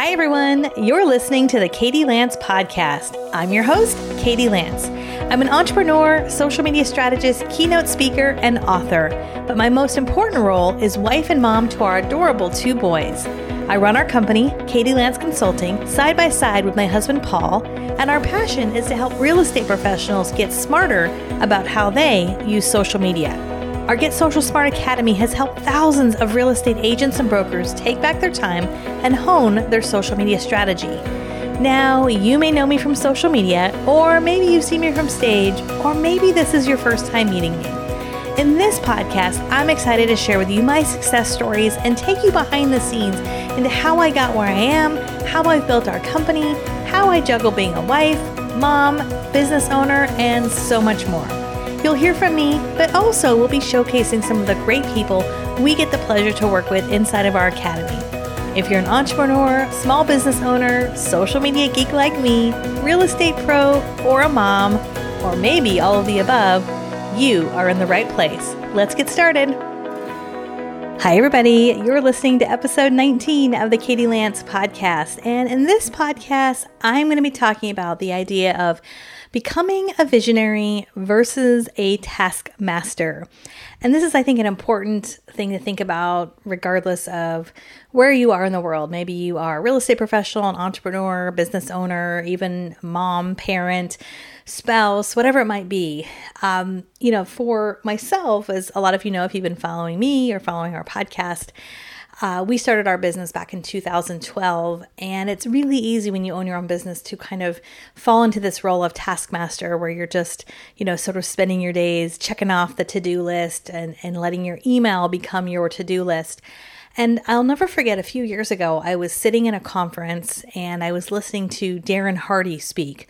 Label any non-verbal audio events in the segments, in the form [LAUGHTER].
Hi, everyone. You're listening to the Katie Lance podcast. I'm your host, Katie Lance. I'm an entrepreneur, social media strategist, keynote speaker, and author. But my most important role is wife and mom to our adorable two boys. I run our company, Katie Lance Consulting, side by side with my husband, Paul, and our passion is to help real estate professionals get smarter about how they use social media. Our Get Social Smart Academy has helped thousands of real estate agents and brokers take back their time and hone their social media strategy. Now, you may know me from social media, or maybe you've seen me from stage, or maybe this is your first time meeting me. In this podcast, I'm excited to share with you my success stories and take you behind the scenes into how I got where I am, how I've built our company, how I juggle being a wife, mom, business owner, and so much more. You'll hear from me, but also we'll be showcasing some of the great people we get the pleasure to work with inside of our academy. If you're an entrepreneur, small business owner, social media geek like me, real estate pro, or a mom, or maybe all of the above, you are in the right place. Let's get started. Hi, everybody. You're listening to episode 19 of the Katie Lance podcast. And in this podcast, I'm going to be talking about the idea of becoming a visionary versus a taskmaster. And this is, I think, an important thing to think about regardless of where you are in the world. Maybe you are a real estate professional, an entrepreneur, business owner, even mom, parent, spouse, whatever it might be. Um, you know, for myself, as a lot of you know, if you've been following me or following our podcast, uh, we started our business back in 2012, and it's really easy when you own your own business to kind of fall into this role of taskmaster where you're just, you know, sort of spending your days checking off the to do list and, and letting your email become your to do list. And I'll never forget a few years ago, I was sitting in a conference and I was listening to Darren Hardy speak.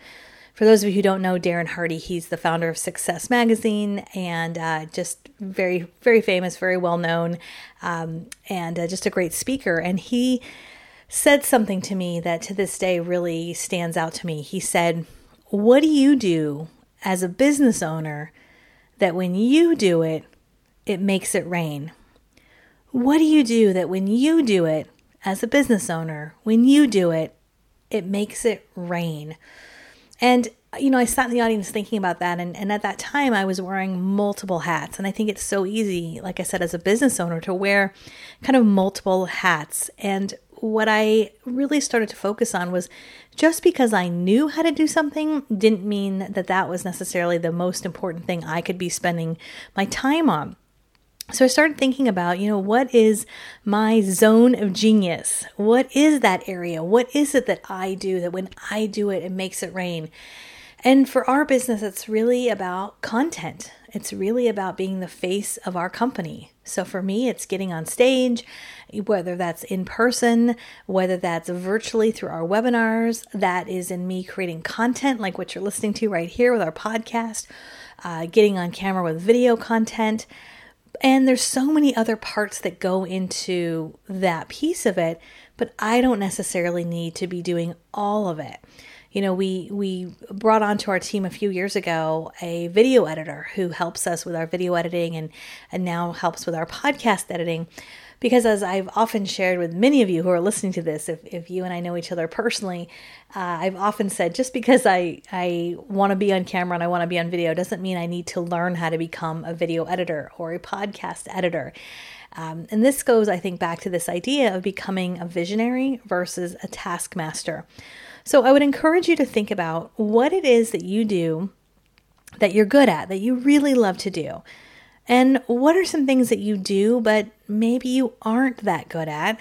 For those of you who don't know Darren Hardy, he's the founder of Success Magazine and uh, just very, very famous, very well known, um, and uh, just a great speaker. And he said something to me that to this day really stands out to me. He said, What do you do as a business owner that when you do it, it makes it rain? What do you do that when you do it as a business owner, when you do it, it makes it rain? And, you know, I sat in the audience thinking about that. And, and at that time, I was wearing multiple hats. And I think it's so easy, like I said, as a business owner, to wear kind of multiple hats. And what I really started to focus on was just because I knew how to do something didn't mean that that was necessarily the most important thing I could be spending my time on. So I started thinking about, you know, what is my zone of genius? What is that area? What is it that I do that when I do it, it makes it rain? And for our business, it's really about content. It's really about being the face of our company. So for me, it's getting on stage, whether that's in person, whether that's virtually through our webinars, that is in me creating content like what you're listening to right here with our podcast, uh, getting on camera with video content. And there's so many other parts that go into that piece of it, but I don't necessarily need to be doing all of it. You know, we we brought onto our team a few years ago a video editor who helps us with our video editing and and now helps with our podcast editing because as I've often shared with many of you who are listening to this, if, if you and I know each other personally, uh, I've often said just because I, I want to be on camera and I want to be on video doesn't mean I need to learn how to become a video editor or a podcast editor. Um, and this goes, I think, back to this idea of becoming a visionary versus a taskmaster. So I would encourage you to think about what it is that you do that you're good at, that you really love to do. And what are some things that you do, but maybe you aren't that good at?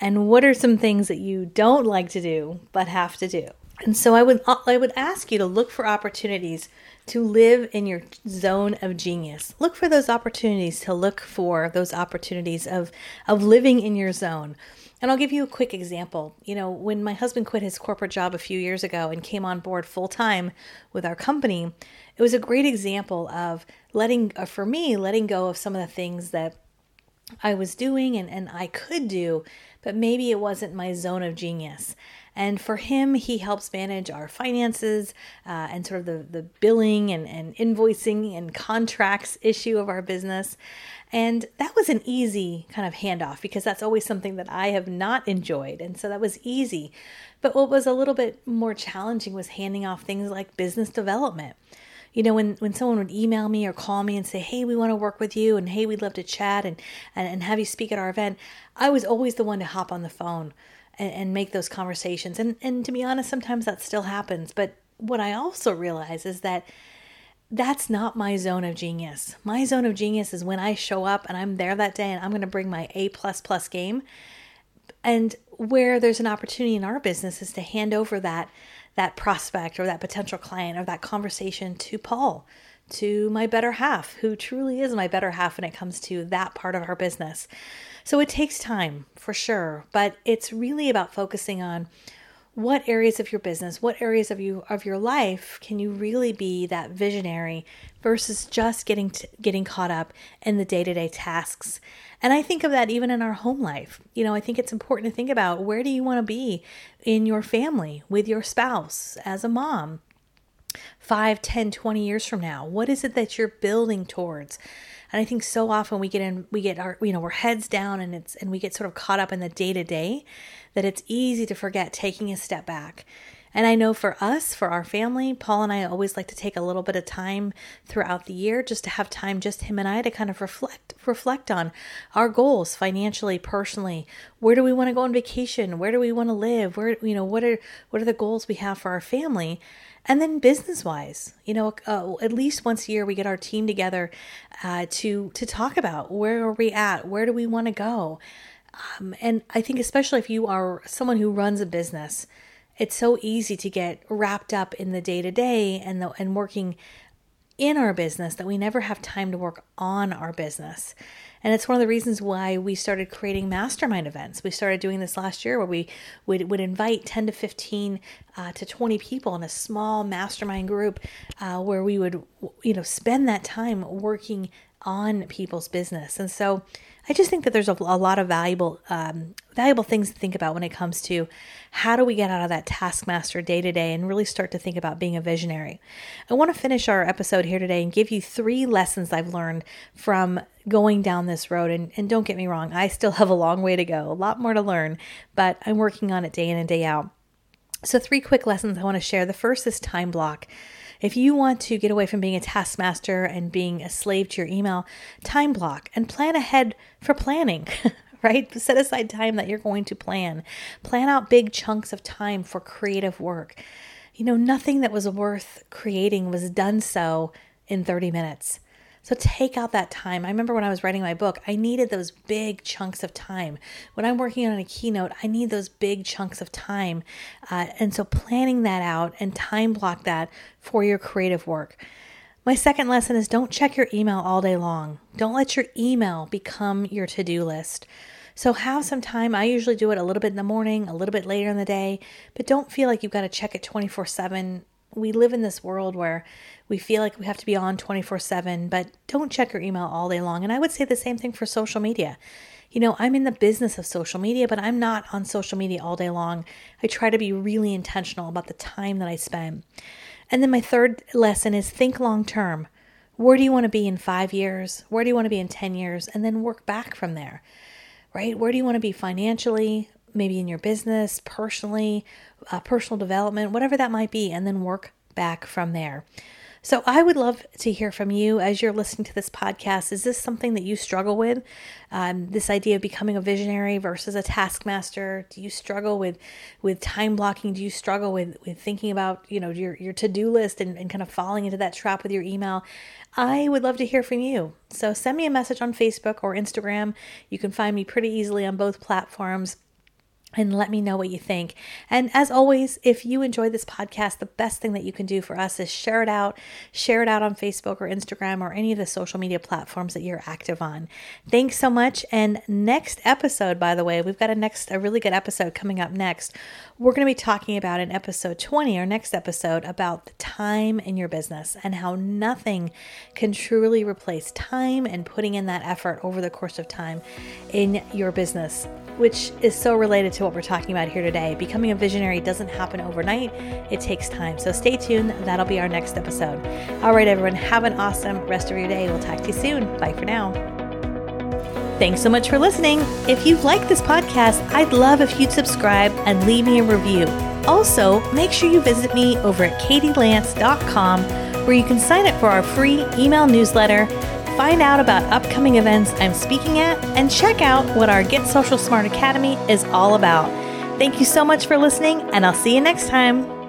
And what are some things that you don't like to do, but have to do? And so I would uh, I would ask you to look for opportunities to live in your zone of genius. Look for those opportunities to look for those opportunities of of living in your zone. And I'll give you a quick example. You know, when my husband quit his corporate job a few years ago and came on board full time with our company, it was a great example of letting, uh, for me, letting go of some of the things that I was doing and, and I could do, but maybe it wasn't my zone of genius. And for him, he helps manage our finances uh, and sort of the, the billing and, and invoicing and contracts issue of our business. And that was an easy kind of handoff because that's always something that I have not enjoyed. And so that was easy. But what was a little bit more challenging was handing off things like business development. You know, when, when someone would email me or call me and say, hey, we want to work with you and hey, we'd love to chat and, and, and have you speak at our event, I was always the one to hop on the phone and, and make those conversations. And, and to be honest, sometimes that still happens. But what I also realize is that that's not my zone of genius. My zone of genius is when I show up and I'm there that day and I'm going to bring my A plus plus game. And where there's an opportunity in our business is to hand over that that prospect or that potential client or that conversation to Paul, to my better half, who truly is my better half when it comes to that part of our business. So it takes time for sure, but it's really about focusing on what areas of your business, what areas of you of your life can you really be that visionary versus just getting getting caught up in the day-to-day tasks. And I think of that even in our home life. You know, I think it's important to think about where do you want to be in your family, with your spouse, as a mom, 5, 10, 20 years from now? What is it that you're building towards? And I think so often we get in, we get our, you know, we're heads down and it's, and we get sort of caught up in the day to day that it's easy to forget taking a step back. And I know for us, for our family, Paul and I always like to take a little bit of time throughout the year just to have time, just him and I, to kind of reflect, reflect on our goals financially, personally. Where do we want to go on vacation? Where do we want to live? Where, you know, what are what are the goals we have for our family? And then business wise, you know, uh, at least once a year we get our team together uh, to to talk about where are we at, where do we want to go, um, and I think especially if you are someone who runs a business, it's so easy to get wrapped up in the day to day and the, and working in our business that we never have time to work on our business. And it's one of the reasons why we started creating mastermind events. We started doing this last year where we would, would invite 10 to 15 uh, to 20 people in a small mastermind group uh, where we would, you know, spend that time working on people's business. And so I just think that there's a, a lot of valuable um, valuable things to think about when it comes to how do we get out of that taskmaster day to day and really start to think about being a visionary. I want to finish our episode here today and give you three lessons I've learned from going down this road. And, and don't get me wrong, I still [LAUGHS] have a long way to go, a lot more to learn, but I'm working on it day in and day out. So, three quick lessons I want to share. The first is time block. If you want to get away from being a taskmaster and being a slave to your email, time block and plan ahead for planning. [LAUGHS] right? Set aside time that you're going to plan. Plan out big chunks of time for creative work. You know, nothing that was worth creating was done so in 30 minutes. So take out that time. I remember when I was writing my book, I needed those big chunks of time. When I'm working on a keynote, I need those big chunks of time. Uh, and so planning that out and time block that for your creative work. My second lesson is don't check your email all day long. Don't let your email become your to do list. So have some time. I usually do it a little bit in the morning, a little bit later in the day, but don't feel like you've got to check it 24 7 we live in this world where we feel like we have to be on 24 7, but don't check your email all day long. And I would say the same thing for social media. You know, I'm in the business of social media, but I'm not on social media all day long. I try to be really intentional about the time that I spend. And then my third lesson is think long term. Where do you want to be in five years? Where do you want to be in 10 years? And then work back from there, right? Where do you want to be financially? Maybe in your business, personally, uh, personal development, whatever that might be, and then work back from there. So I would love to hear from you as you're listening to this podcast. Is this something that you struggle with? Um, this idea of becoming a visionary versus a taskmaster? Do you struggle with with time blocking? Do you struggle with with thinking about you know your your to do list and, and kind of falling into that trap with your email? I would love to hear from you. So send me a message on Facebook or Instagram. You can find me pretty easily on both platforms and let me know what you think. And as always, if you enjoy this podcast, the best thing that you can do for us is share it out, share it out on Facebook or Instagram or any of the social media platforms that you're active on. Thanks so much. And next episode, by the way, we've got a next a really good episode coming up next. We're going to be talking about in episode 20, our next episode, about the time in your business and how nothing can truly replace time and putting in that effort over the course of time in your business, which is so related to what we're talking about here today. Becoming a visionary doesn't happen overnight, it takes time. So stay tuned. That'll be our next episode. All right, everyone, have an awesome rest of your day. We'll talk to you soon. Bye for now. Thanks so much for listening. If you like this podcast, I'd love if you'd subscribe and leave me a review. Also, make sure you visit me over at katielance.com where you can sign up for our free email newsletter, find out about upcoming events I'm speaking at, and check out what our Get Social Smart Academy is all about. Thank you so much for listening, and I'll see you next time.